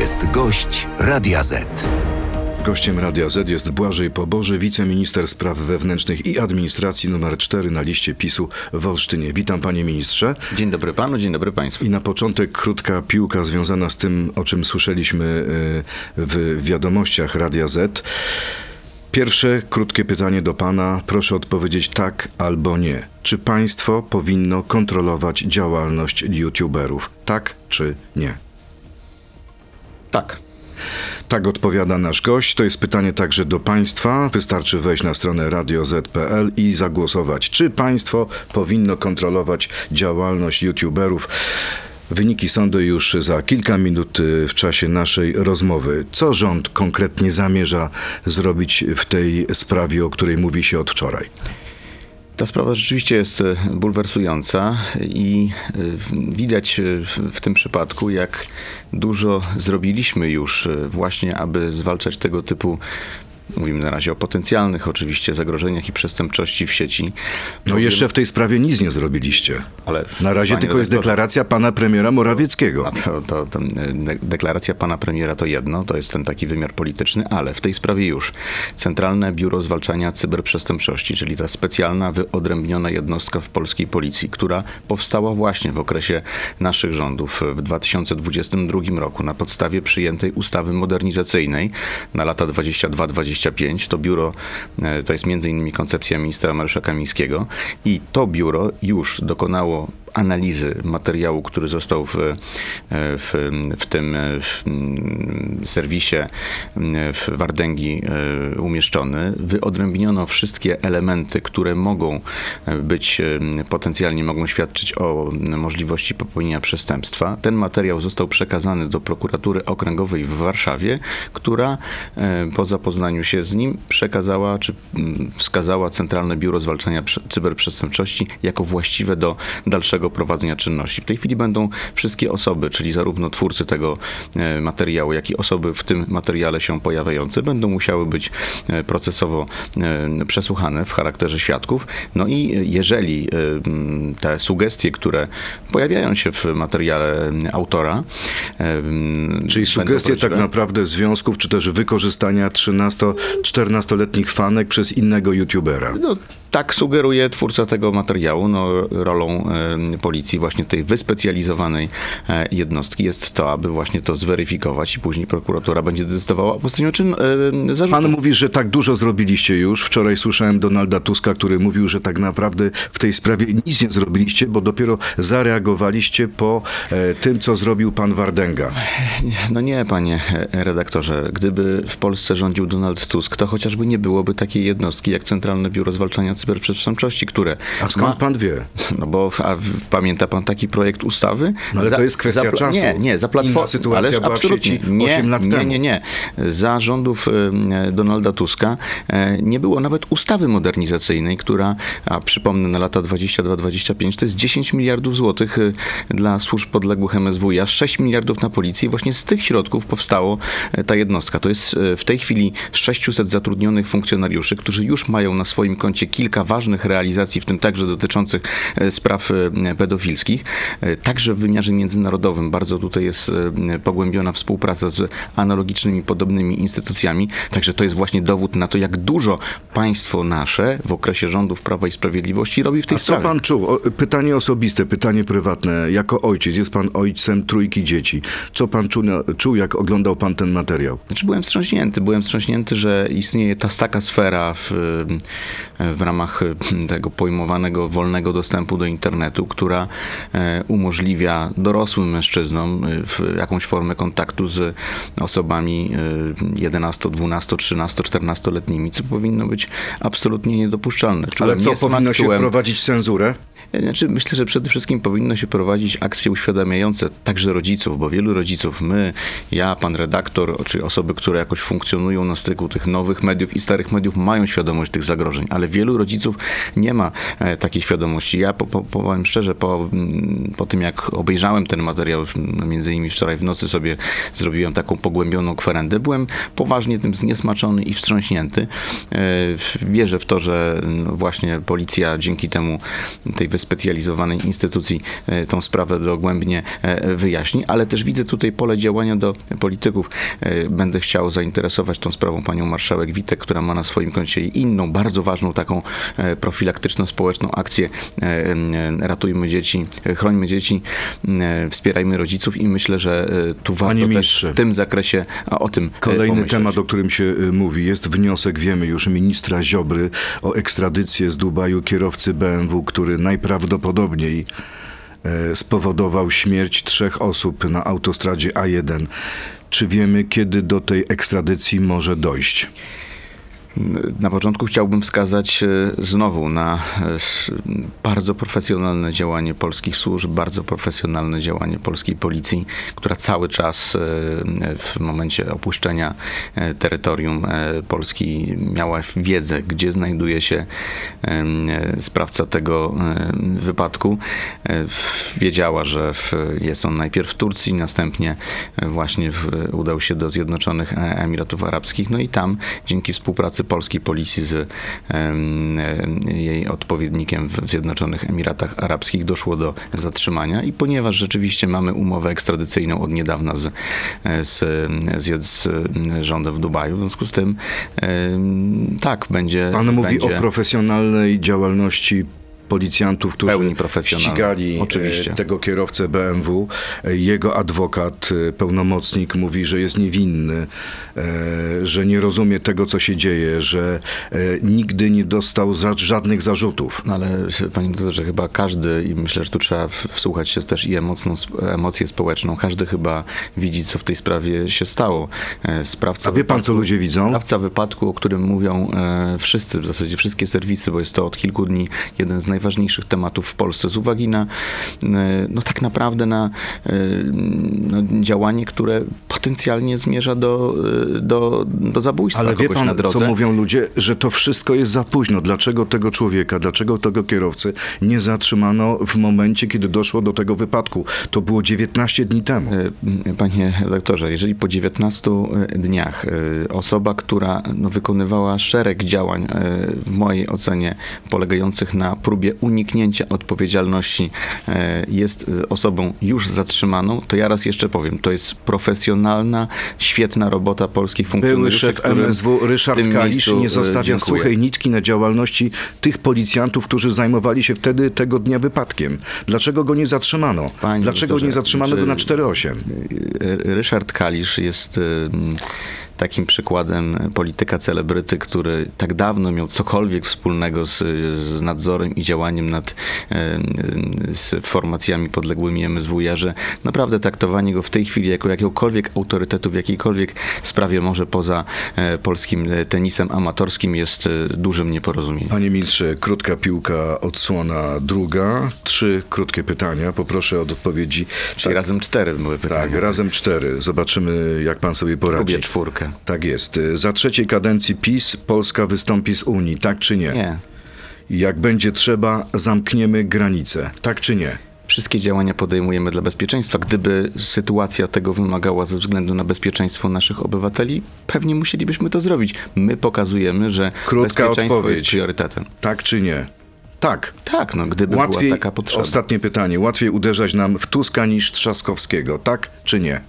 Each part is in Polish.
jest gość Radia Z. Gościem Radia Z jest Błażej Poboży, wiceminister spraw wewnętrznych i administracji numer 4 na liście PiSu w Olsztynie. Witam panie ministrze. Dzień dobry panu, dzień dobry państwu. I na początek krótka piłka związana z tym, o czym słyszeliśmy y, w wiadomościach Radia Z. Pierwsze krótkie pytanie do pana. Proszę odpowiedzieć tak albo nie. Czy państwo powinno kontrolować działalność youtuberów? Tak czy nie? Tak. Tak odpowiada nasz gość. To jest pytanie także do Państwa. Wystarczy wejść na stronę radioz.pl i zagłosować. Czy państwo powinno kontrolować działalność youtuberów? Wyniki sądu już za kilka minut y, w czasie naszej rozmowy. Co rząd konkretnie zamierza zrobić w tej sprawie, o której mówi się od wczoraj? Ta sprawa rzeczywiście jest e, bulwersująca i e, widać e, w tym przypadku, jak dużo zrobiliśmy już właśnie, aby zwalczać tego typu Mówimy na razie o potencjalnych oczywiście zagrożeniach i przestępczości w sieci. No Powiem, jeszcze w tej sprawie nic nie zrobiliście. Ale na razie tylko jest deklaracja pana premiera Morawieckiego. To, to, to, deklaracja pana premiera to jedno, to jest ten taki wymiar polityczny, ale w tej sprawie już Centralne Biuro Zwalczania Cyberprzestępczości, czyli ta specjalna, wyodrębniona jednostka w polskiej policji, która powstała właśnie w okresie naszych rządów w 2022 roku na podstawie przyjętej ustawy modernizacyjnej na lata 22-23 25. To biuro e, to jest między innymi koncepcja ministra Mariusza Kamińskiego i to biuro już dokonało analizy materiału, który został w, w, w tym w serwisie w Wardęgi e, umieszczony. Wyodrębniono wszystkie elementy, które mogą być, e, potencjalnie mogą świadczyć o możliwości popełnienia przestępstwa. Ten materiał został przekazany do prokuratury okręgowej w Warszawie, która e, po zapoznaniu się z nim przekazała, czy wskazała Centralne Biuro Zwalczania Cyberprzestępczości jako właściwe do dalszego prowadzenia czynności. W tej chwili będą wszystkie osoby, czyli zarówno twórcy tego e, materiału, jak i osoby w tym materiale się pojawiające, będą musiały być e, procesowo e, przesłuchane w charakterze świadków. No i jeżeli te sugestie, które pojawiają się w materiale autora. Czyli sugestie tak naprawdę związków, czy też wykorzystania 13-14-letnich fanek przez innego youtubera. No, tak sugeruje twórca tego materiału. No, rolą policji, właśnie tej wyspecjalizowanej e, jednostki jest to, aby właśnie to zweryfikować i później prokuratura będzie decydowała o postawieniu czyn e, zarzutów. Pan mówi, że tak dużo zrobiliście już. Wczoraj słyszałem Donalda Tuska, który mówił, że tak naprawdę w tej sprawie nic nie zrobiliście, bo dopiero zareagowaliście po e, tym, co zrobił pan Wardęga. No nie, panie redaktorze. Gdyby w Polsce rządził Donald Tusk, to chociażby nie byłoby takiej jednostki jak Centralne Biuro Zwalczania Cyberprzestępczości, które... A skąd ma... pan wie? No bo a Pamięta pan taki projekt ustawy? No ale za, to jest kwestia za, czasu. Nie, nie, za platformą. sytuacja ale była absolutnie. nie, 8 lat nie, temu. Nie, nie, nie. Za rządów e, Donalda Tuska e, nie było nawet ustawy modernizacyjnej, która, a przypomnę, na lata 22-25 to jest 10 miliardów złotych e, dla służb podległych MSWiA, 6 miliardów na policję i właśnie z tych środków powstało ta jednostka. To jest w tej chwili 600 zatrudnionych funkcjonariuszy, którzy już mają na swoim koncie kilka ważnych realizacji, w tym także dotyczących spraw pedofilskich. E, także w wymiarze międzynarodowym bardzo tutaj jest e, pogłębiona współpraca z analogicznymi, podobnymi instytucjami. Także to jest właśnie dowód na to, jak dużo państwo nasze w okresie rządów Prawa i Sprawiedliwości robi w tej A sprawie. co pan czuł? O, pytanie osobiste, pytanie prywatne. Jako ojciec, jest pan ojcem trójki dzieci. Co pan czuł, czuł jak oglądał pan ten materiał? Znaczy byłem wstrząśnięty. Byłem wstrząśnięty, że istnieje ta taka sfera w, w ramach tego pojmowanego wolnego dostępu do internetu, która E, umożliwia dorosłym mężczyznom e, jakąś formę kontaktu z osobami 11, 12, 13, 14-letnimi, co powinno być absolutnie niedopuszczalne. Czułem Ale co, powinno się wprowadzić cenzurę? Znaczy, myślę, że przede wszystkim powinno się prowadzić akcje uświadamiające także rodziców, bo wielu rodziców, my, ja, pan redaktor, czy osoby, które jakoś funkcjonują na styku tych nowych mediów i starych mediów, mają świadomość tych zagrożeń, ale wielu rodziców rodziców nie ma e, takiej świadomości. Ja po, po, powiem szczerze, po, mm, po tym jak obejrzałem ten materiał, no, między innymi wczoraj w nocy sobie zrobiłem taką pogłębioną kwerendę, byłem poważnie tym zniesmaczony i wstrząśnięty. E, Wierzę w to, że no, właśnie policja dzięki temu, tej wyspecjalizowanej instytucji e, tą sprawę dogłębnie wyjaśni, ale też widzę tutaj pole działania do polityków. Będę chciał zainteresować tą sprawą panią marszałek Witek, która ma na swoim koncie inną, bardzo ważną taką e, profilaktyczną, społeczną akcję e, e, Ratujmy dzieci, chrońmy dzieci, wspierajmy rodziców i myślę, że tu warto Panie też ministrze. w tym zakresie o tym Kolejny pomyśleć. temat, o którym się mówi, jest wniosek, wiemy już, ministra Ziobry o ekstradycję z Dubaju kierowcy BMW, który najprawdopodobniej spowodował śmierć trzech osób na autostradzie A1. Czy wiemy, kiedy do tej ekstradycji może dojść? Na początku chciałbym wskazać e, znowu na e, bardzo profesjonalne działanie polskich służb, bardzo profesjonalne działanie polskiej policji, która cały czas e, w momencie opuszczenia terytorium Polski miała wiedzę, gdzie znajduje się sprawca tego wypadku. Wiedziała, że jest on najpierw w Turcji, następnie właśnie udał się do Zjednoczonych Emiratów Arabskich, no i tam dzięki współpracy polskiej policji z jej odpowiednikiem w Zjednoczonych Emiratach Arabskich doszło do zatrzymania i ponieważ rzeczywiście mamy umowę ekstradycyjną od niedawna z, z, z, z rządem w Dubaju, w związku z tym tak, będzie... Pan mówi będzie... o profesjonalnej działalności policjantów, którzy Pełni ścigali e, oczywiście. tego kierowcę BMW. E, Jego adwokat, e, pełnomocnik mówi, że jest niewinny, że nie rozumie tego, co się dzieje, że nigdy nie dostał żadnych zarzutów. No ale panie doktorze, chyba każdy, i myślę, że tu trzeba wsłuchać się też i emocną, emocję społeczną, każdy chyba widzi, co w tej sprawie się stało. Sprawca A wie pan, co ludzie widzą? Sprawca wypadku, o którym mówią wszyscy, w zasadzie wszystkie serwisy, bo jest to od kilku dni jeden z najważniejszych tematów w Polsce, z uwagi na, e, no tak naprawdę na e, no, działanie, które potencjalnie zmierza do, e, do, do zabójstwa Ale wie pan, co mówią ludzie? Że to wszystko jest za późno. Dlaczego tego człowieka, dlaczego tego kierowcy nie zatrzymano w momencie, kiedy doszło do tego wypadku? To było 19 dni temu. Panie doktorze, jeżeli po 19 dniach osoba, która no, wykonywała szereg działań, w mojej ocenie, polegających na próbie uniknięcia odpowiedzialności, e, jest osobą już zatrzymaną, to ja raz jeszcze powiem, to jest profesjonalna, świetna robota polskich Były funkcjonariuszy, szef którym MSW Ryszard Kalisz nie e, zostawia dziękuję. suchej nitki na działalności tych policjantów, którzy zajmowali się wtedy tego dnia wypadkiem. Dlaczego go nie zatrzymano? Panie Dlaczego doktorze, nie zatrzymano go na 4-8? Ryszard Kalisz jest takim przykładem polityka celebryty, który tak dawno miał cokolwiek wspólnego z, z nadzorem i działaniem nad z formacjami podległymi MSWiA, że naprawdę traktowanie go w tej chwili jako jakiegokolwiek autorytetu w jakiejkolwiek sprawie może poza e, polskim tenisem amatorskim jest e, dużym nieporozumieniem. Panie ministrze, krótka piłka, odsłona druga. Trzy krótkie pytania. Poproszę o odpowiedzi. Czyli razem cztery były Tak, pytania. razem cztery. Zobaczymy, jak pan sobie poradzi. Lubię czwórkę. Tak jest. Za trzeciej kadencji PiS Polska wystąpi z Unii, tak czy nie? Nie. Jak będzie trzeba, zamkniemy granice, tak czy nie? Wszystkie działania podejmujemy dla bezpieczeństwa. Gdyby sytuacja tego wymagała ze względu na bezpieczeństwo naszych obywateli, pewnie musielibyśmy to zrobić. My pokazujemy, że Krótka bezpieczeństwo odpowiedź. jest priorytetem. Tak czy nie? Tak. Tak, no gdyby Łatwiej, była taka potrzeba. ostatnie pytanie, łatwiej uderzać nam w Tuska niż Trzaskowskiego, tak czy nie?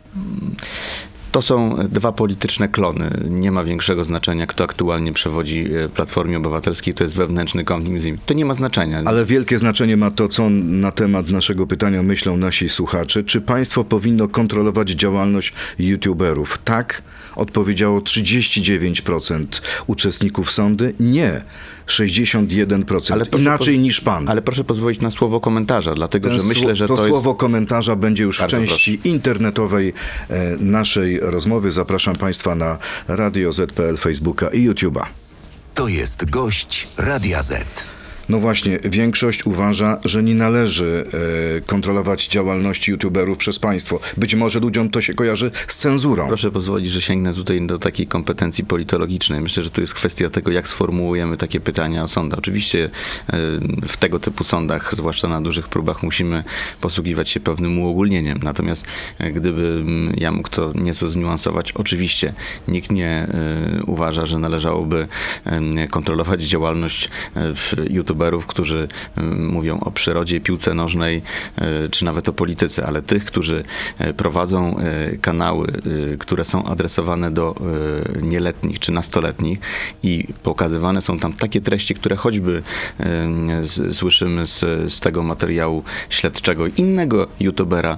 To są dwa polityczne klony. Nie ma większego znaczenia, kto aktualnie przewodzi e, Platformie Obywatelskiej. To jest wewnętrzny konflikt z. To nie ma znaczenia. Ale wielkie znaczenie ma to, co na temat naszego pytania myślą nasi słuchacze. Czy państwo powinno kontrolować działalność youtuberów? Tak, odpowiedziało 39% uczestników sądy. Nie, 61%. Ale proszę Inaczej niż pan. Ale proszę pozwolić na słowo komentarza, dlatego Ten że myślę, że to, to, jest... słowo komentarza będzie już w Bardzo części internetowej e, naszej rozmowy. Zapraszam Państwa na Radio ZPL, Facebooka i YouTube'a. To jest gość Radia Z. No właśnie, większość uważa, że nie należy e, kontrolować działalności youtuberów przez państwo. Być może ludziom to się kojarzy z cenzurą. Proszę pozwolić, że sięgnę tutaj do takiej kompetencji politologicznej. Myślę, że to jest kwestia tego, jak sformułujemy takie pytania o sądy. Oczywiście e, w tego typu sądach, zwłaszcza na dużych próbach, musimy posługiwać się pewnym uogólnieniem. Natomiast e, gdyby ja mógł to nieco zniuansować, oczywiście nikt nie uważa, że należałoby kontrolować działalność youtuberów, którzy mówią o przyrodzie, piłce nożnej, czy nawet o polityce, ale tych, którzy prowadzą kanały, które są adresowane do nieletnich czy nastoletnich i pokazywane są tam takie treści, które choćby słyszymy z, z tego materiału śledczego innego youtubera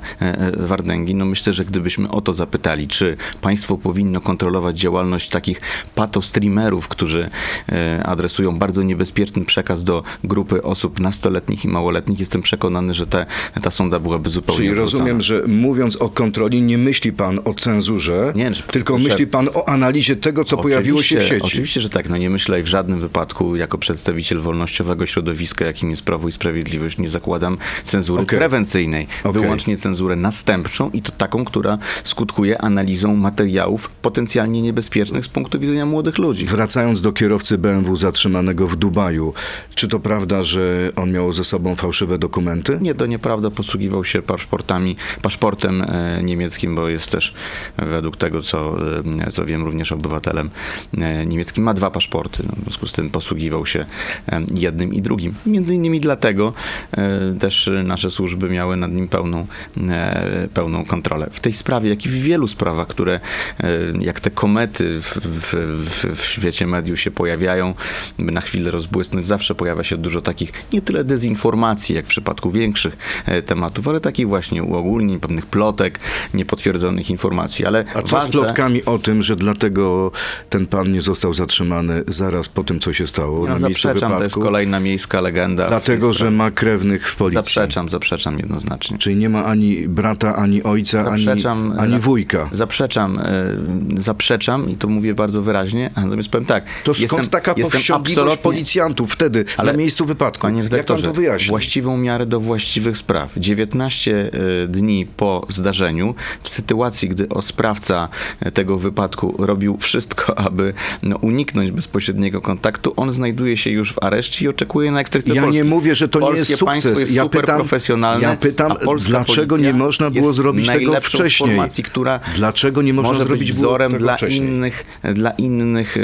Wardęgi, no myślę, że gdybyśmy o to zapytali, czy państwo powinno kontrolować działalność takich patostreamerów, którzy e, adresują bardzo niebezpieczny przekaz do grupy osób nastoletnich i małoletnich, jestem przekonany, że te, ta sonda byłaby zupełnie Czyli odwrócona. rozumiem, że mówiąc o kontroli, nie myśli pan o cenzurze, Nie, tylko proszę- myśli pan o analizie tego, co pojawiło się w sieci. Oczywiście, że tak. No nie myślę w żadnym wypadku jako przedstawiciel wolnościowego środowiska, jakim jest Prawo i Sprawiedliwość, nie zakładam cenzury Okej. prewencyjnej. Okej. Wyłącznie cenzurę następczą i to taką, która skutkuje analizą materiałów potencjalnie niebezpiecznych z punktu widzenia młodych ludzi. Wracając do kierowcy BMW zatrzymanego w Dubaju, czy to prawda, że on miał ze sobą fałszywe dokumenty? Nie, to nieprawda. Posługiwał się paszportami, paszportem e, niemieckim, bo jest też według tego, co, e, co wiem, również obywatelem e, niemieckim. Ma dwa paszporty. No, w związku z tym posługiwał się jednym i drugim. Między innymi dlatego też nasze służby miały nad nim pełną, pełną kontrolę. W tej sprawie, jak i w wielu sprawach, które jak te komety w, w, w, w świecie mediów się pojawiają, by na chwilę rozbłysnąć, zawsze pojawia się dużo takich nie tyle dezinformacji, jak w przypadku większych e, tematów, ale takich właśnie uogólnień, pewnych plotek, niepotwierdzonych informacji. Ale A co z plotkami o tym, że dlatego ten pan nie został zatrzymany zaraz po tym, co się stało No, na miejscu wypadku? to jest kolejna miejska legenda. Dlatego, że ma krewnych w policji. Zaprzeczam, zaprzeczam jednoznacznie. Czyli nie ma ani brata, ani ojca, ani, Zaprzeczam, ani e, wujka. Zaprzeczam, e, zaprzeczam i to mówię bardzo wyraźnie, natomiast powiem tak. To skąd jestem, taka powściągliwość policjantów wtedy Ale- miejscu wypadku? Panie Jak pan redaktorze, to wyjaśni? właściwą miarę do właściwych spraw. 19 e, dni po zdarzeniu, w sytuacji, gdy o sprawca e, tego wypadku robił wszystko, aby no, uniknąć bezpośredniego kontaktu, on znajduje się już w areszcie i oczekuje na ekstredycję Ja Polski. nie mówię, że to nie Polskie jest sukces. państwo jest Ja pytam- ja pytam, dlaczego nie można było zrobić tego wcześniej? formacji, która Dlaczego nie można może zrobić być wzorem tego dla wcześniej? innych, dla innych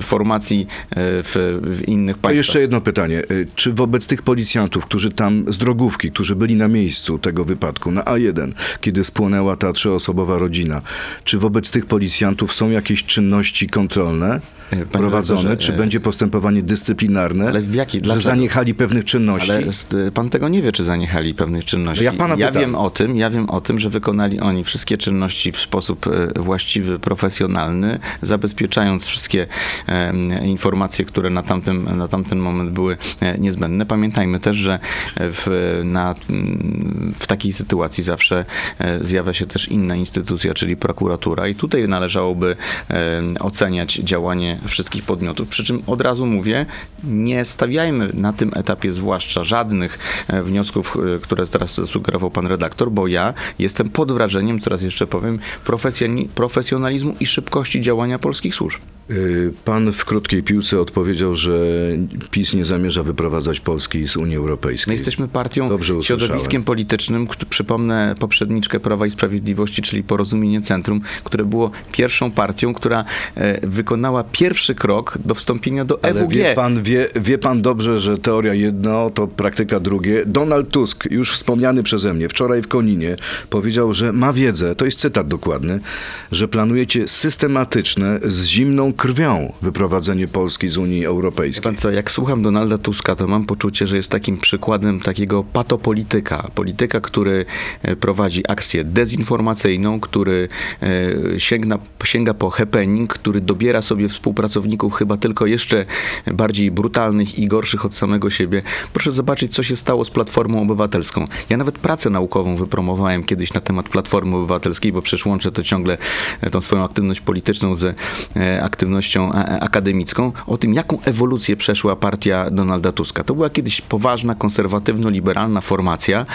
formacji e, w, w innych To państwach. jeszcze jedno pytanie. Y, Czy wobec tych policjantów, którzy tam z drogówki, którzy byli na miejscu tego wypadku, na A1, kiedy spłonęła ta trzyosobowa rodzina, czy wobec tych policjantów są jakieś czynności kontrolne E, panie prowadzone? Czy e, będzie postępowanie dyscyplinarne? Ale w jaki- że zaniechali pewnych czynności? Ale y, pan tego nie wie, czy zaniechali pewnych czynności. Ja pana pytam. wiem o tym, ja wiem o tym, że wykonali oni wszystkie czynności w sposób e, właściwy, profesjonalny, zabezpieczając wszystkie e, informacje, które na tamtym, na tamten moment były e, niezbędne. Pamiętajmy też, że w, na, w takiej sytuacji zawsze e, zjawia się też inna instytucja, czyli prokuratura i tutaj należałoby e, oceniać działanie wszystkich podmiotów. Przy czym od razu mówię, nie stawiajmy na tym etapie zwłaszcza żadnych wniosków, które teraz sugerował pan redaktor, bo ja jestem pod wrażeniem, teraz jeszcze powiem, profesjonalizmu i szybkości działania polskich służb. Y, Pan w krótkiej piłce odpowiedział, że PiS nie zamierza wyprowadzać Polski z Unii Europejskiej. My jesteśmy partią, Dobrze środowiskiem politycznym, przypomnę poprzedniczkę Prawa i Sprawiedliwości, czyli Porozumienie Centrum, które było pierwszą partią, która e, wykonała pierwszy krok do wstąpienia do Ale EWG. wie pan, wie, wie pan dobrze, że teoria jedno to praktyka drugie. Donald Tusk, już wspomniany przeze mnie, wczoraj w Koninie, powiedział, że ma wiedzę, to jest cytat dokładny, że planujecie systematyczne, z zimną krwią wyprowadzenie Polski z Unii Europejskiej. Pan co, jak słucham Donalda Tuska, to mam poczucie, że jest takim przykładem takiego patopolityka. Polityka, który e, prowadzi akcję dezinformacyjną, który e, sięga, sięga po happening, który dobiera sobie współpracowników chyba tylko jeszcze bardziej brutalnych i gorszych od samego siebie. Proszę zobaczyć, co się stało z Platformą Obywatelską. Ja nawet pracę naukową wypromowałem kiedyś na temat Platformy Obywatelskiej, bo przecież łączę to ciągle e, tą swoją aktywność polityczną z aktywnością akademicką, o tym, jaką ewolucję przeszła partia Donalda Tuska. To była kiedyś poważna, konserwatywno-liberalna formacja,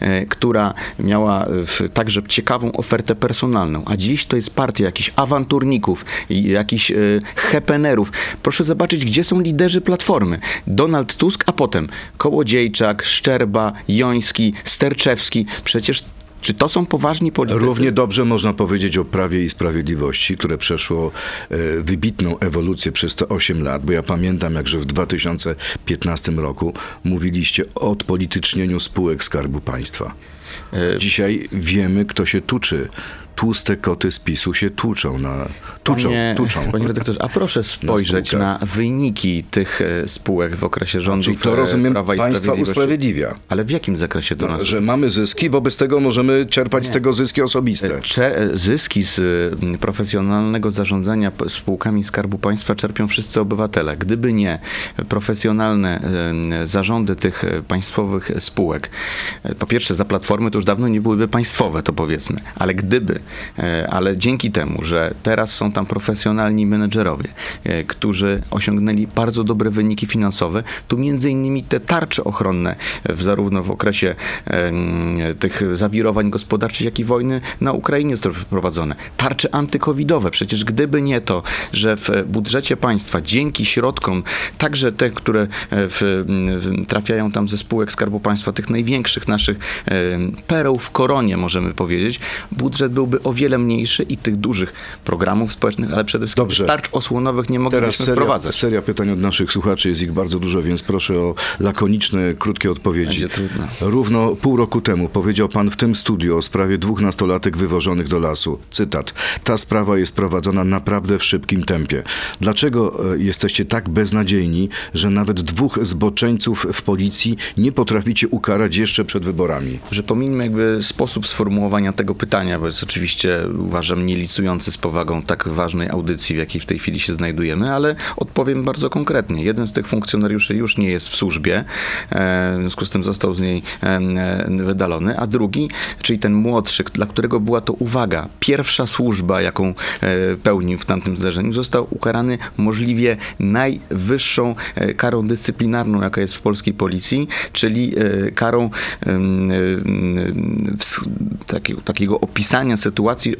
e, która miała w, także ciekawą ofertę personalną, a dziś to jest partia jakichś awanturników, jakichś e, hepenerów. Proszę zobaczyć, gdzie są liderzy Platformy. Donald Tusk, a potem Kołodziejczak, Szczerba, Joński, Sterczewski. Przecież czy to są poważni politycy? Równie dobrze można powiedzieć o Prawie i Sprawiedliwości, które przeszło e, wybitną ewolucję przez te 8 lat, bo ja pamiętam, jakże w 2015 roku mówiliście o odpolitycznieniu spółek Skarbu Państwa. E, Dzisiaj wiemy, kto się tuczy. Tłuste koty z PiSu się tłuczą na... Tuczą, Panie, tuczą. panie redaktorze, a proszę spojrzeć spółkach. na, wyniki tych e, spółek w okresie rządów Czyli to e, rozumiem Prawa i państwa usprawiedliwia. Ale w jakim zakresie to nas... Że mamy zyski, wobec tego możemy czerpać z tego zyski osobiste. Cze- zyski z profesjonalnego zarządzania spółkami Skarbu Państwa czerpią wszyscy obywatele. Gdyby nie profesjonalne zarządy tych państwowych spółek, po pierwsze za platformy to już dawno nie byłyby państwowe, to powiedzmy, ale gdyby, ale dzięki temu, że teraz są tam profesjonalni menedżerowie, y, którzy osiągnęli bardzo dobre wyniki finansowe, tu między innymi te tarcze ochronne, w, zarówno w okresie tych zawirowań gospodarczych, jak i wojny na Ukrainie zostały prowadzone. Tarcze antykowidowe. Przecież gdyby nie to, że w budżecie państwa dzięki środkom, także te, które w, trafiają tam ze spółek Skarbu Państwa, tych największych naszych pereł w koronie, możemy powiedzieć, budżet byłby o wiele mniejszy i tych dużych programów społecznych, ale przede wszystkim Dobrze. tarcz osłonowych nie Teraz moglibyśmy seria, wprowadzać. seria pytań od naszych słuchaczy, jest ich bardzo dużo, więc proszę o lakoniczne, krótkie odpowiedzi. Równo pół roku temu powiedział pan w tym studiu o sprawie dwóch nastolatek wywożonych do lasu. Cytat. Ta sprawa jest prowadzona naprawdę w szybkim tempie. Dlaczego e, jesteście tak beznadziejni, że nawet dwóch zboczeńców w policji nie potraficie ukarać jeszcze przed wyborami? że jakby sposób sformułowania tego pytania, bo jest oczywiście uważam nielicujący z powagą tak ważnej audycji, w jakiej w tej chwili się znajdujemy, ale odpowiem bardzo konkretnie. Jeden z tych funkcjonariuszy już nie jest w służbie, e, w związku z tym został z niej e, wydalony, a drugi, czyli ten młodszy, dla którego była to uwaga, pierwsza służba, jaką e, pełnił w tamtym zdarzeniu, został ukarany możliwie najwyższą karą dyscyplinarną, jaka jest w polskiej policji, czyli karą takiego opisania sytuacji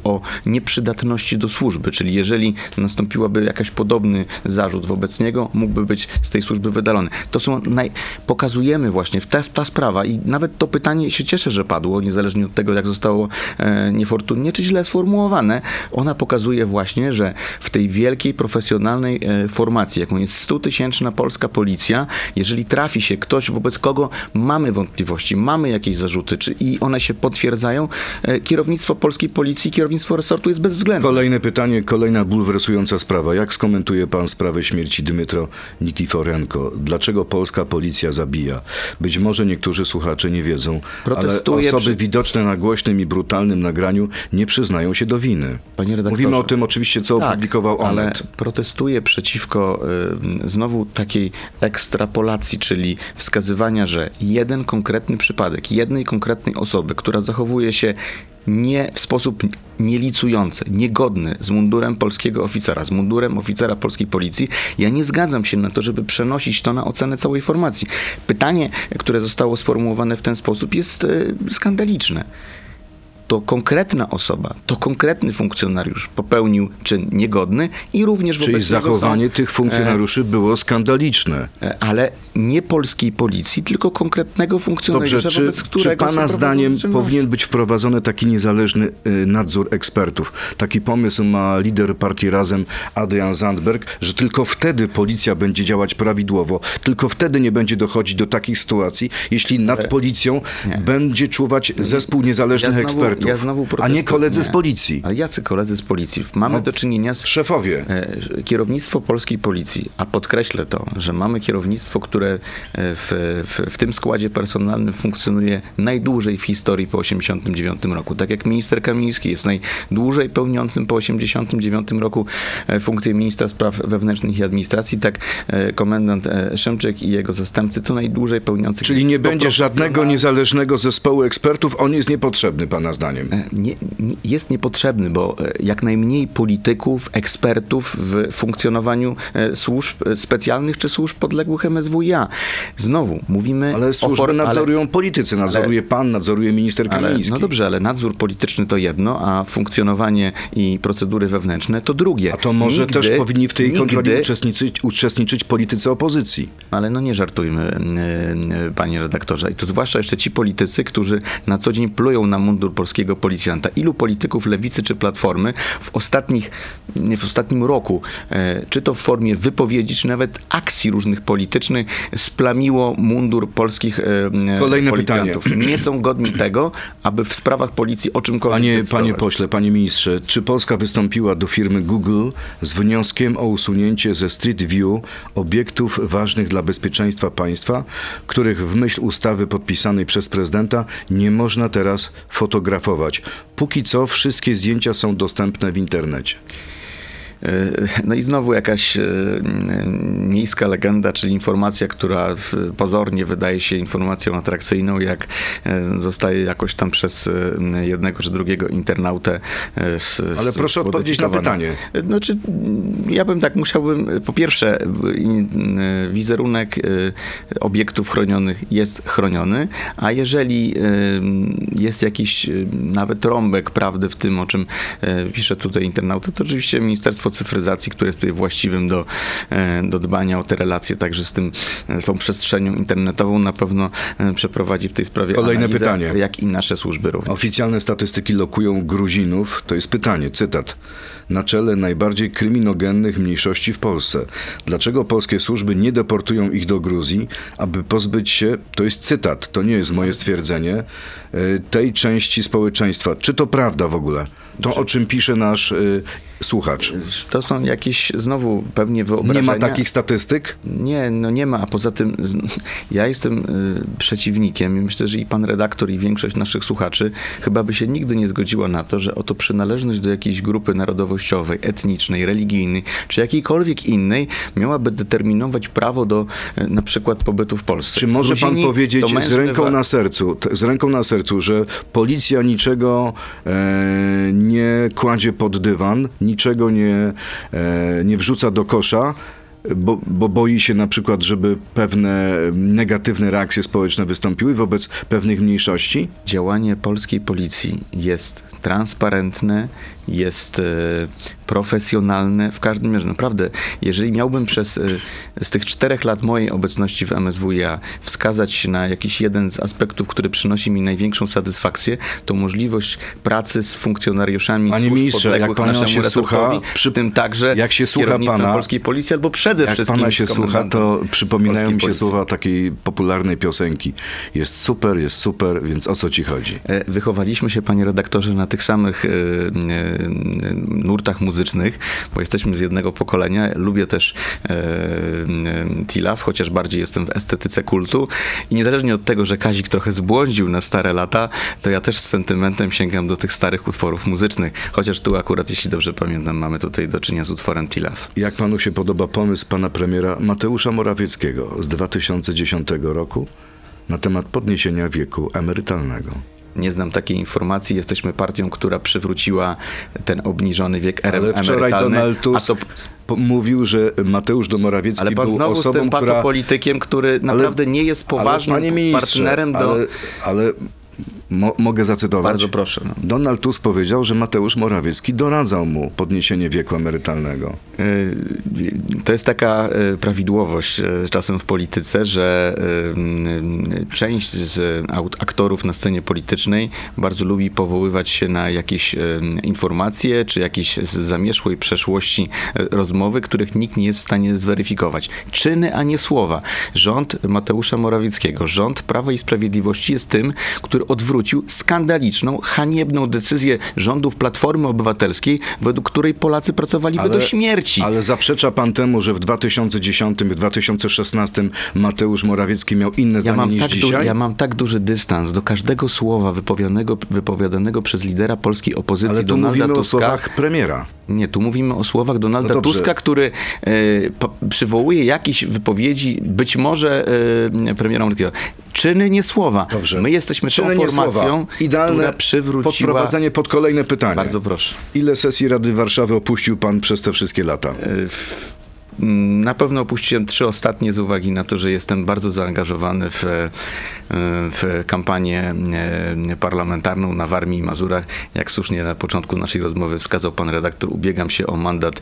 o nieprzydatności do służby, czyli jeżeli nastąpiłaby jakaś podobny zarzut wobec niego, mógłby być z tej służby wydalony. To są naj... pokazujemy właśnie, ta, ta sprawa i nawet to pytanie się cieszę, że padło, niezależnie od tego, jak zostało e, niefortunnie czy źle sformułowane, ona pokazuje właśnie, że w tej wielkiej, profesjonalnej e, formacji, jaką jest 100-tysięczna polska policja, jeżeli trafi się ktoś, wobec kogo mamy wątpliwości, mamy jakieś zarzuty, czy i one się potwierdzają, e, kierownictwo polskiej policji, kierownictwo resortu jest bezwzględne. Kolejne pytanie, kolejna bulwersująca sprawa. Jak skomentuje pan sprawę śmierci Dmytro Nikiforenko? Dlaczego polska policja zabija? Być może niektórzy słuchacze nie wiedzą, ale Protestuję osoby przy- widoczne na głośnym i brutalnym nagraniu nie przyznają się do winy. Panie redaktorze. Mówimy o tym oczywiście, co Tak, opublikował ale Onet. protestuję przeciwko y, znowu takiej ekstrapolacji, czyli wskazywania, że jeden konkretny przypadek jednej konkretnej osoby, która zachowuje się nie w sposób nielicujący, niegodny z mundurem polskiego oficera, z mundurem oficera polskiej policji, ja nie zgadzam się na to, żeby przenosić to na ocenę całej formacji. Pytanie, które zostało sformułowane w ten sposób jest y, skandaliczne to konkretna osoba, to konkretny funkcjonariusz popełnił czyn niegodny i również Czyli wobec zachowanie są, tych funkcjonariuszy było skandaliczne. e, ale nie polskiej policji, tylko konkretnego funkcjonariusza, Dobrze, czy, wobec czy którego są Pana zdaniem powinien być wprowadzony taki niezależny y, nadzór ekspertów? Taki pomysł ma lider partii Razem Adrian Zandberg, że tylko wtedy policja będzie działać prawidłowo, tylko wtedy nie będzie dochodzić do takich sytuacji, jeśli nad policją nie. będzie czuwać zespół niezależnych znowu- ekspertów, ja znowu a nie koledzy z Nie. policji. Ale jacy koledzy z policji? Mamy No, do czynienia z Szefowie. E, Kierownictwo polskiej policji, a podkreślę to, że mamy kierownictwo, które e, w, w, w tym składzie personalnym funkcjonuje najdłużej w historii po 1989 roku. Tak jak minister Kamiński jest najdłużej pełniącym po 1989 roku e, funkcję ministra spraw wewnętrznych i administracji, tak komendant Szymczyk i jego zastępcy to najdłużej pełniący. Czyli nie będzie żadnego niezależnego zespołu ekspertów, on jest niepotrzebny, Pana zdaniem. Zdaniem? nie, nie, jest niepotrzebny, bo e, jak najmniej polityków, ekspertów w funkcjonowaniu e, służb e, specjalnych czy służb podległych MSWiA. Znowu mówimy Ale o służby ale- nadzorują politycy, nadzoruje pan, nadzoruje minister ale, Kamiński. no dobrze, ale nadzór polityczny to jedno, a funkcjonowanie i procedury wewnętrzne to drugie. A to może Nigdy- też powinni w tej nigdy, kontroli uczestniczyć, uczestniczyć politycy opozycji. Ale no nie żartujmy, e, e, panie redaktorze. I to zwłaszcza jeszcze ci politycy, którzy na co dzień plują na mundur polskiego policjanta. Ilu polityków lewicy czy platformy w ostatnich, nie, w ostatnim roku, e, czy to w formie wypowiedzi, czy nawet akcji różnych politycznych, splamiło mundur polskich e, Kolejne policjantów. Nie są godni tego, aby w sprawach policji o czymkolwiek Panie, decydować. panie pośle, panie ministrze, czy Polska wystąpiła do firmy Google z wnioskiem o usunięcie ze Street View obiektów ważnych dla bezpieczeństwa państwa, których w myśl ustawy podpisanej przez prezydenta nie można teraz fotografować? Póki co wszystkie zdjęcia są dostępne w internecie. E, No i znowu jakaś e, miejska legenda, czyli informacja, która pozornie wydaje się informacją atrakcyjną, jak e, zostaje jakoś tam przez jednego czy drugiego internautę s- Ale proszę odpowiedzieć na pytanie. Znaczy, ja bym tak musiałbym, po pierwsze, wizerunek obiektów chronionych jest chroniony, a jeżeli jest jakiś nawet trąbek prawdy w tym, o czym pisze tutaj internauta, to oczywiście Ministerstwo Cyfryzacji, które jest tutaj właściwym do, e, do dbania o te relacje także z tym, e, z tą przestrzenią internetową, na pewno e, przeprowadzi w tej sprawie Kolejne analizę, pytanie. jak i nasze służby również. Oficjalne statystyki lokują Gruzinów, to jest pytanie, cytat, na czele najbardziej kryminogennych mniejszości w Polsce. Dlaczego polskie służby nie deportują ich do Gruzji, aby pozbyć się, to jest cytat, to nie jest moje stwierdzenie, y, tej części społeczeństwa. Czy to prawda w ogóle? To, o czym pisze nasz y, słuchacz. To są jakieś znowu pewnie wyobrażenia. Nie ma takich statystyk? Nie, no nie ma, a poza tym ja jestem y, przeciwnikiem myślę, że i pan redaktor i większość naszych słuchaczy chyba by się nigdy nie zgodziła na to, że oto przynależność do jakiejś grupy narodowościowej, etnicznej, religijnej, czy jakiejkolwiek innej miałaby determinować prawo do y, na przykład pobytu w Polsce. Czy może pan Gruzini powiedzieć to z ręką na sercu, z ręką na sercu, że policja niczego e, nie kładzie pod dywan, niczego nie, e, nie wrzuca do kosza, bo, bo boi się na przykład, żeby pewne negatywne reakcje społeczne wystąpiły wobec pewnych mniejszości? Działanie polskiej policji jest transparentne, jest e, profesjonalne w każdym mierze. Naprawdę, jeżeli miałbym przez e, z tych czterech lat mojej obecności w MSWiA wskazać na jakiś jeden z aspektów, który przynosi mi największą satysfakcję, to możliwość pracy z funkcjonariuszami Panie służb ministrze, jak pana się słucha, przy- tym także jak się słucha pana- polskiej policji, albo przede Jak wszystkim pana się słucha, to przypominają mi się policji. słowa takiej popularnej piosenki. Jest super, jest super, więc o co ci chodzi? E, Wychowaliśmy się, panie redaktorze, na tych samych nurtach muzycznych, bo jesteśmy z jednego pokolenia. Lubię też e, e, Tilaf, chociaż bardziej jestem w estetyce kultu. I niezależnie od tego, że Kazik trochę zbłądził na stare lata, to ja też z sentymentem sięgam do tych starych utworów muzycznych. Chociaż tu akurat, jeśli dobrze pamiętam, mamy tutaj do czynienia z utworem Tilaf. Jak panu się podoba pomysł pana premiera Mateusza Morawieckiego z 2010 roku na temat podniesienia wieku emerytalnego? Nie znam takiej informacji. Jesteśmy partią, która przywróciła ten obniżony wiek Ale wczoraj emerytalny. Donald Tusk to mówił, że Mateusz do Morawiecki Ale pan był znowu z osobą, tym która... patopolitykiem, który naprawdę nie jest poważnym ale, partnerem do... Ale, ale mo, mogę zacytować? Bardzo proszę. No. Donald Tusk powiedział, że Mateusz Morawiecki doradzał mu podniesienie wieku emerytalnego. Y, To jest taka y, prawidłowość y, czasem w polityce, że część z aktorów na scenie politycznej bardzo lubi powoływać się na jakieś informacje, czy jakieś z zamieszłej przeszłości rozmowy, których nikt nie jest w stanie zweryfikować. Czyny, a nie słowa. Rząd Mateusza Morawieckiego, rząd Prawa i Sprawiedliwości jest tym, który odwrócił skandaliczną, haniebną decyzję rządów Platformy Obywatelskiej, według której Polacy pracowaliby do śmierci. Ale zaprzecza pan temu, że w 2010, w 2016 Mateusz Morawiecki miał inne Ja zdanie mam, niż tak duży, dzisiaj? ja mam tak duży dystans do każdego słowa wypowiadanego, wypowiadanego przez lidera polskiej opozycji Ale tu Donalda mówimy o Tuska. słowach premiera. Nie, tu mówimy o słowach Donalda No. Tuska, który e, po, przywołuje jakieś wypowiedzi, być może e, premiera Morawieckiego. Czyny, nie słowa. Dobrze. My jesteśmy Czyny, tą formacją, słowa. Idealne przywróciła... podprowadzenie pod kolejne pytanie. Bardzo proszę. Ile sesji Rady Warszawy opuścił pan przez te wszystkie lata? E, w, na pewno opuściłem trzy ostatnie z uwagi na to, że jestem bardzo zaangażowany w, e, w kampanię e, parlamentarną na Warmii i Mazurach. Jak słusznie na początku naszej rozmowy wskazał pan redaktor, ubiegam się o mandat e,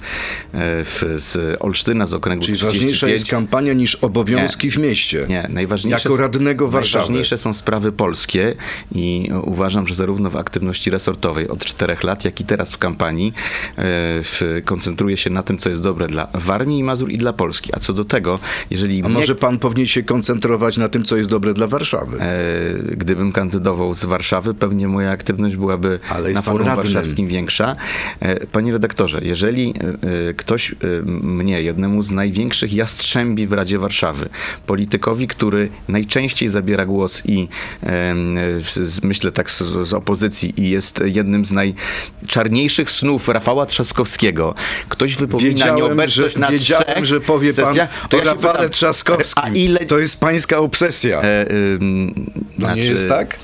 w, z Olsztyna, z okręgu Czyli 35. ważniejsza jest kampania niż obowiązki w mieście. Nie, najważniejsze, Jako radnego Warszawy. Najważniejsze są sprawy polskie i uważam, że zarówno w aktywności resortowej od czterech lat, jak i teraz w kampanii w, koncentruję się na tym, co jest dobre dla Warmii i Mazur i dla Polski. A co do tego, jeżeli A mnie, może pan powinien się koncentrować na tym, co jest dobre dla Warszawy? e, gdybym kandydował z Warszawy, pewnie moja aktywność byłaby na forum radnym. warszawskim większa. E, Panie redaktorze, jeżeli e, e, ktoś e, mnie, jednemu z największych jastrzębi w Radzie Warszawy, politykowi, który najczęściej zabiera głos i e, z, myślę tak z, z opozycji i jest jednym z najczarniejszych snów Rafała Trzaskowskiego, ktoś wypomina Wiedziałem, że, nieobecność na wiedziałem, że powie pan sesjach, o ja Rafale pytam, Trzaskowskim. A ile... To jest pańska obsesja. E, ym, No nie znaczy, jest tak?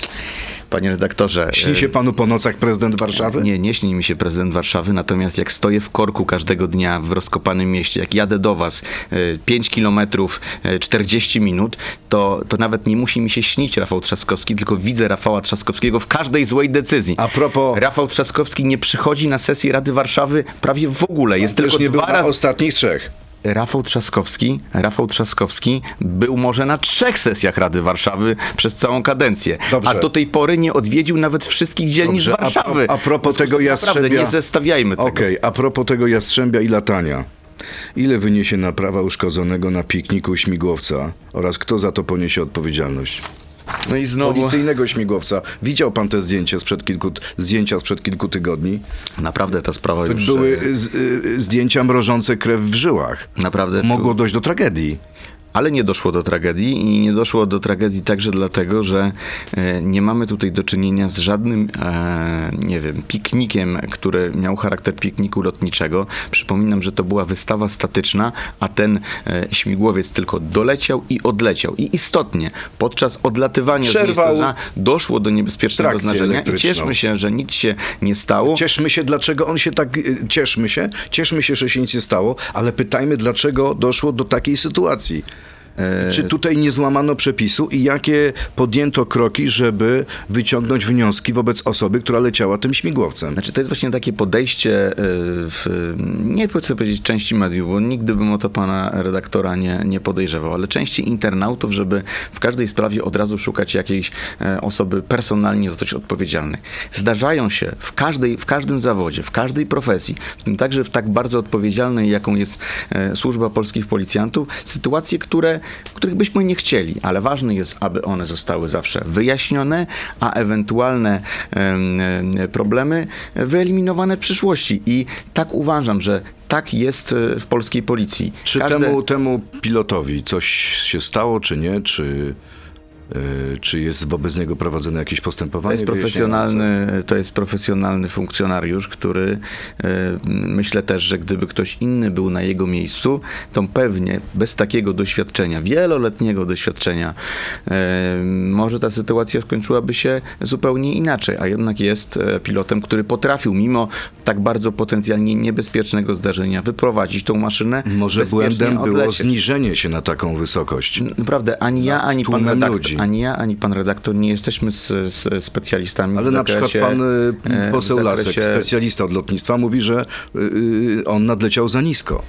Panie redaktorze. Śni się panu po nocach prezydent Warszawy? Nie, nie śni mi się prezydent Warszawy, natomiast jak stoję w korku każdego dnia w rozkopanym mieście, jak jadę do was e, 5 kilometrów, e, 40 minut, to, to nawet nie musi mi się śnić Rafał Trzaskowski, tylko widzę Rafała Trzaskowskiego w każdej złej decyzji. A propos- Rafał Trzaskowski nie przychodzi na sesję Rady Warszawy prawie w ogóle. Jest tylko nie dwa razy... ostatnich trzech. Rafał Trzaskowski, Rafał Trzaskowski był może na trzech sesjach Rady Warszawy przez całą kadencję. Dobrze. A do tej pory nie odwiedził nawet wszystkich dzielnic Dobrze, a Warszawy. a propos związku z tego Naprawdę, jastrzębia- nie zestawiajmy tego. Okej, a propos tego jastrzębia i latania. Ile wyniesie naprawa uszkodzonego na pikniku śmigłowca oraz kto za to poniesie odpowiedzialność? No i znowu, Policyjnego śmigłowca. Widział pan te zdjęcia sprzed kilku, zdjęcia sprzed kilku tygodni? naprawdę ta sprawa To już... były e, z, y, zdjęcia mrożące krew w żyłach. Naprawdę... Mogło dojść do tragedii. Ale nie doszło do tragedii i nie doszło do tragedii także dlatego, że e, nie mamy tutaj do czynienia z żadnym, e, nie wiem, piknikiem, który miał charakter pikniku lotniczego. Przypominam, że to była wystawa statyczna, a ten e, śmigłowiec tylko doleciał i odleciał. I istotnie, podczas odlatywania z Przerwał miejsca zdarzenia doszło do niebezpiecznego zdarzenia i cieszmy się, że nic się nie stało. Cieszmy się, dlaczego on się tak. y, Cieszmy się, cieszmy się, że się nic nie stało, ale pytajmy, dlaczego doszło do takiej sytuacji. Czy tutaj nie złamano przepisu i jakie podjęto kroki, żeby wyciągnąć wnioski wobec osoby, która leciała tym śmigłowcem? Znaczy, to jest właśnie takie podejście y, w, nie chcę powiedzieć części mediów, bo nigdy bym o to pana redaktora nie, nie podejrzewał, ale części internautów, żeby w każdej sprawie od razu szukać jakiejś e, osoby personalnie za coś odpowiedzialnej. Zdarzają się w, każdej, w każdym zawodzie, w każdej profesji, w tym także w tak bardzo odpowiedzialnej, jaką jest e, służba polskich policjantów, sytuacje, które, których byśmy nie chcieli, ale ważne jest, aby one zostały zawsze wyjaśnione, a ewentualne em, em, problemy wyeliminowane w przyszłości. I tak uważam, że tak jest e, w polskiej policji. Czy Każde- temu, temu pilotowi coś się stało, czy nie? Czy, czy jest wobec niego prowadzone jakieś To postępowanie? jest, profesjonalny, to jest profesjonalny funkcjonariusz, który e, myślę też, że gdyby ktoś inny był na jego miejscu, to pewnie bez takiego doświadczenia, wieloletniego doświadczenia, e, może ta sytuacja skończyłaby się zupełnie inaczej, a jednak jest e, pilotem, który potrafił mimo tak bardzo potencjalnie niebezpiecznego zdarzenia wyprowadzić tą maszynę. Może błędem było odlecieć. zniżenie się na taką wysokość. Naprawdę, ani ja, ani pan, redaktor, ludzi. Ani ja, ani pan redaktor nie jesteśmy z, z specjalistami Ale na przykład zakresie, pan y, e, w poseł Lasek, zakresie- specjalista od lotnictwa, mówi, że y, on nadleciał za nisko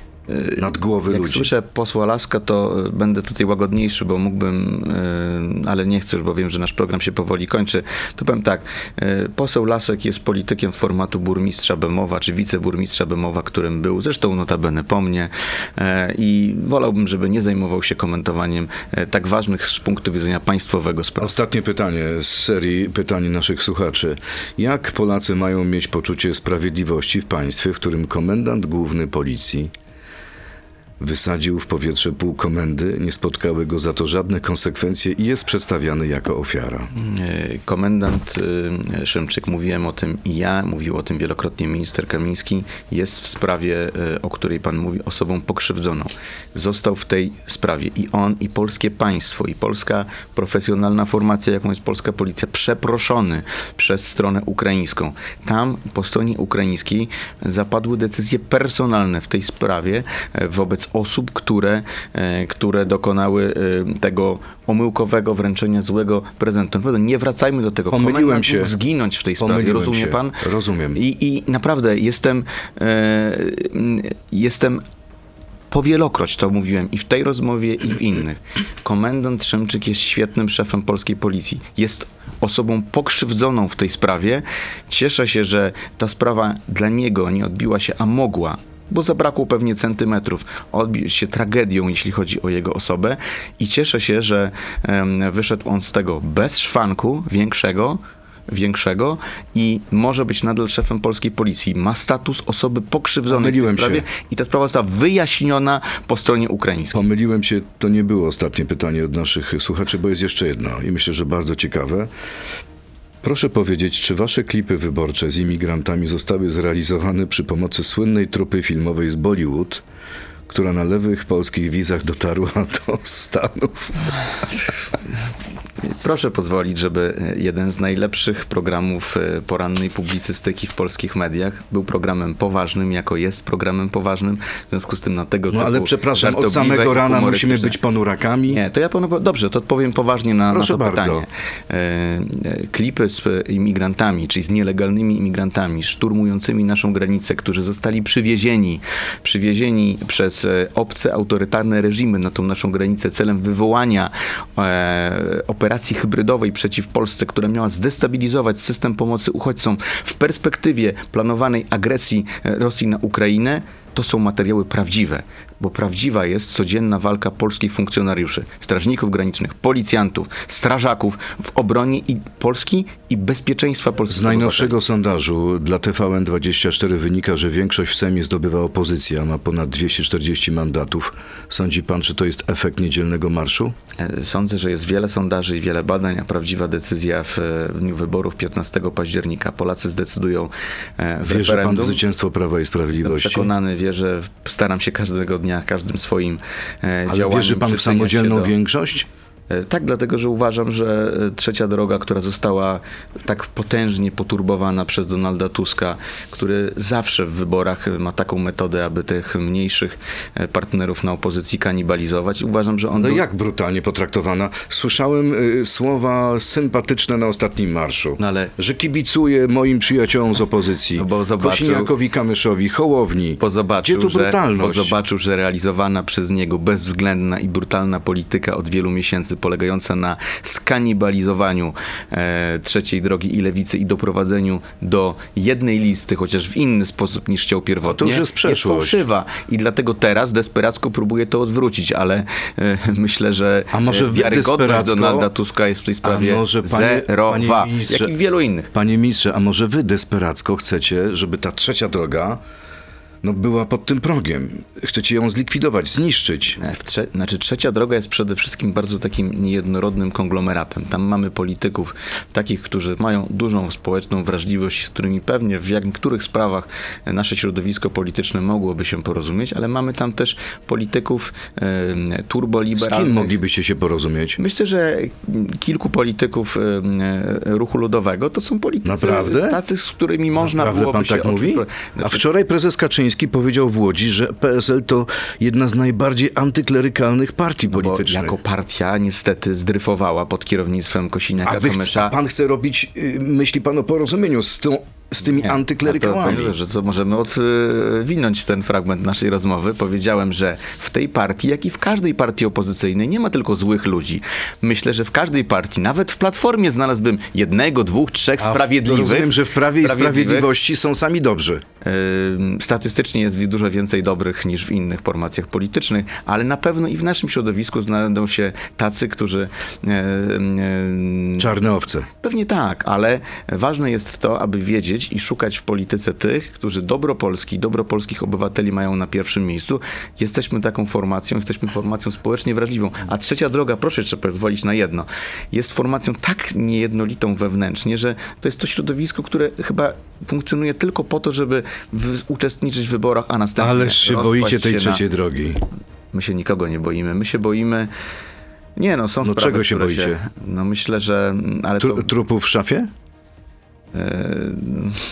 nad głowy Jak ludzi. słyszę posła Laska, to e, będę tutaj łagodniejszy, bo mógłbym, e, ale nie chcę już, bo wiem, że nasz program się powoli kończy. To powiem tak, poseł Lasek jest politykiem formatu burmistrza Bemowa, czy wiceburmistrza Bemowa, którym był, zresztą notabene po mnie i wolałbym, żeby nie zajmował się komentowaniem tak ważnych z punktu widzenia państwowego spraw. Ostatnie pytanie z serii pytań naszych słuchaczy. Jak Polacy mają mieć poczucie sprawiedliwości w państwie, w którym komendant główny policji wysadził w powietrze pół komendy, nie spotkały go za to żadne konsekwencje i jest przedstawiany jako ofiara. Komendant e, Szymczyk, mówiłem o tym i ja, mówił o tym wielokrotnie minister Kamiński, jest w sprawie, e, o której pan mówi, osobą pokrzywdzoną. Został w tej sprawie i on, i polskie państwo, i polska profesjonalna formacja, jaką jest polska policja, przeproszony przez stronę ukraińską. Tam po stronie ukraińskiej zapadły decyzje personalne w tej sprawie e, osób, które, e, które dokonały e, tego omyłkowego wręczenia złego prezentu. Naprawdę nie wracajmy do tego. Pomyliłem Komendant się. mógł zginąć w tej sprawie. Pomyliłem Rozumie się. pan? Rozumiem. I, I naprawdę jestem, e, jestem powielokroć to mówiłem i w tej rozmowie, i w innych. Komendant Szymczyk jest świetnym szefem polskiej policji. Jest osobą pokrzywdzoną w tej sprawie. Cieszę się, że ta sprawa dla niego nie odbiła się, a mogła. Bo zabrakło pewnie centymetrów. Odbił się tragedią, jeśli chodzi o jego osobę. I cieszę się, że em, wyszedł on z tego bez szwanku większego, większego i może być nadal szefem polskiej policji. Ma status osoby pokrzywdzonej w tej Pomyliłem sprawie się. i ta sprawa została wyjaśniona po stronie ukraińskiej. Pomyliłem się, to nie było ostatnie pytanie od naszych słuchaczy, bo jest jeszcze jedno i myślę, że bardzo ciekawe. Proszę powiedzieć, czy wasze klipy wyborcze z imigrantami zostały zrealizowane przy pomocy słynnej trupy filmowej z Bollywood, która na lewych polskich wizach dotarła do Stanów? Proszę pozwolić, żeby e, jeden z najlepszych programów e, porannej publicystyki w polskich mediach był programem poważnym, jako jest programem poważnym. W związku z tym na tego No ale przepraszam, od samego rana musimy być ponurakami. Nie, to ja panu, dobrze, to odpowiem poważnie na, na Proszę to bardzo. pytanie. E, klipy z imigrantami, czyli z nielegalnymi imigrantami, szturmującymi naszą granicę, którzy zostali przywiezieni, przywiezieni przez obce, autorytarne reżimy na tą naszą granicę celem wywołania e, operacji hybrydowej przeciw Polsce, która miała zdestabilizować system pomocy uchodźcom w perspektywie planowanej agresji e, Rosji na Ukrainę, to są materiały prawdziwe, bo prawdziwa jest codzienna walka polskich funkcjonariuszy, strażników granicznych, policjantów, strażaków w obronie i Polski i bezpieczeństwa polskiego. Z najnowszego sondażu dla TVN24 wynika, że większość w Sejmie zdobywa opozycja, ma ponad 240 mandatów. Sądzi pan, czy to jest efekt niedzielnego marszu? E, Sądzę, że jest wiele sondaży i wiele badań, a prawdziwa decyzja w, w dniu wyborów 15 października. Polacy zdecydują e, w Wierzy pan w referendum. zwycięstwo Prawa i Jestem Sprawiedliwości? przekonany, wierzę, staram się każdego dnia, każdym swoim e, Ale działaniem wierzy pan w samodzielną do- większość? E, Tak, dlatego że uważam, że e, trzecia droga, która została tak potężnie poturbowana przez Donalda Tuska, który zawsze w wyborach ma taką metodę, aby tych mniejszych e, partnerów na opozycji kanibalizować. Uważam, że on No był- jak brutalnie potraktowana? Słyszałem y, słowa sympatyczne na ostatnim marszu. No ale- Że kibicuję moim przyjaciołom z opozycji. No bo zobaczył- Kosiniakowi, Kamyszowi, Hołowni. bo zobaczył, Gdzie tu że, brutalność? bo zobaczył, że realizowana przez niego bezwzględna i brutalna polityka od wielu miesięcy, polegająca na skanibalizowaniu e, trzeciej drogi i lewicy i doprowadzeniu do jednej listy, chociaż w inny sposób niż chciał pierwotnie, to już jest przeszłość. fałszywa. I dlatego teraz desperacko próbuje to odwrócić, ale e, myślę, że A może e, wiarygodność Donalda Tuska jest w tej sprawie A może panie- zerowa, panie jak i wielu innych. Panie ministrze, a może wy desperacko chcecie, żeby ta trzecia droga no, była pod tym progiem? Chcecie ją zlikwidować, zniszczyć? W trze- znaczy trzecia droga jest przede wszystkim bardzo takim niejednorodnym konglomeratem. Tam mamy polityków, takich, którzy mają dużą społeczną wrażliwość, z którymi pewnie w niektórych sprawach nasze środowisko polityczne mogłoby się porozumieć, ale mamy tam też polityków e, Z turboliberalnych. kim moglibyście się porozumieć? Myślę, że kilku polityków e, e, ruchu ludowego to są politycy Naprawdę? tacy, z którymi można Naprawdę byłoby pan się tak mówi? oczywiście- A Znaczy, wczoraj prezes Kaczyński powiedział w Łodzi, że PSL to jedna z najbardziej antyklerykalnych partii bo politycznych. jako partia niestety zdryfowała pod kierownictwem Kosiniaka A wy chce, Kamysza. a pan chce robić, y, myśli pan o porozumieniu z, tą, z tymi Nie, antyklerykałami? a To, że co możemy odwinąć ten fragment naszej rozmowy. Powiedziałem, że w tej partii, jak i w każdej partii opozycyjnej nie ma tylko złych ludzi. Myślę, że w każdej partii, nawet w Platformie znalazłbym jednego, dwóch, trzech A sprawiedliwych. Rozumiem, że w Prawie i. Sprawiedliwości są sami dobrzy. Statystycznie jest dużo więcej dobrych niż w innych formacjach politycznych, ale na pewno i w naszym środowisku znajdą się tacy, którzy. e, e, Czarne owce. Pewnie tak, ale ważne jest to, aby wiedzieć, i szukać w polityce tych, którzy dobro Polski, dobro polskich obywateli mają na pierwszym miejscu. Jesteśmy taką formacją, jesteśmy formacją społecznie wrażliwą. A trzecia droga, proszę jeszcze pozwolić na jedno, jest formacją tak niejednolitą wewnętrznie, że to jest to środowisko, które chyba funkcjonuje tylko po to, żeby w, uczestniczyć w wyborach, a następnie Ależ się boicie tej się trzeciej na... drogi. My się nikogo nie boimy. My się boimy... Nie no, są No sprawy, czego się boicie? No myślę, że... Ale to... Tru, trupów w szafie? E,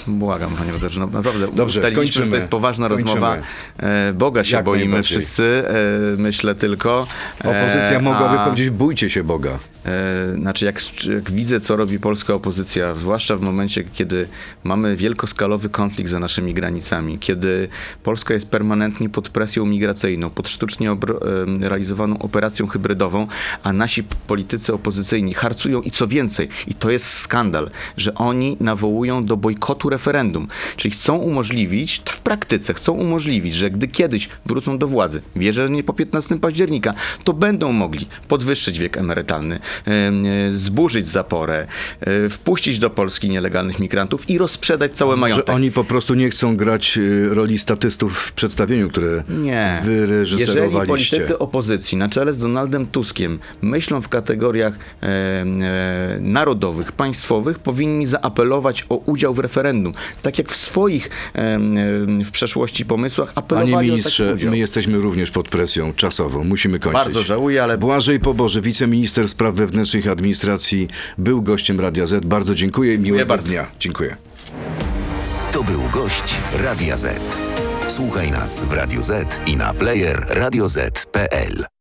Błagam, panie redaktorze, no naprawdę Dobrze, ustaliliśmy, że kończymy. to jest poważna Kończymy. rozmowa. E, Boga się Jak boimy wszyscy, e, myślę tylko. Opozycja mogłaby a, powiedzieć, bójcie się Boga. Znaczy, jak, jak widzę, co robi polska opozycja, zwłaszcza w momencie, kiedy mamy wielkoskalowy konflikt za naszymi granicami, kiedy Polska jest permanentnie pod presją migracyjną, pod sztucznie realizowaną operacją hybrydową, a nasi politycy opozycyjni harcują i co więcej, i to jest skandal, że oni nawołują do bojkotu referendum. Czyli chcą umożliwić, w praktyce chcą umożliwić, że gdy kiedyś wrócą do władzy, wierzę, że nie po 15 października, to będą mogli podwyższyć wiek emerytalny, e, e, zburzyć zaporę, e, wpuścić do Polski nielegalnych migrantów i rozprzedać cały Że majątek. oni po prostu nie chcą grać y, roli statystów w przedstawieniu, które Nie. Jeżeli wyreżyserowaliście. politycy opozycji na czele z Donaldem Tuskiem myślą w kategoriach e, e, narodowych, państwowych, powinni zaapelować o udział w referendum. Tak jak w swoich w przeszłości pomysłach apelowali Panie ministrze, my jesteśmy również pod presją czasową. Musimy kończyć. Bardzo żałuję, ale Błażej Poboże, wiceminister spraw wewnętrznych i administracji, był gościem Radia Z. Bardzo dziękuję i miłego bardzo. dnia. Dziękuję. To był gość Radia Z. Słuchaj nas w Radio Z i na player radioz.pl.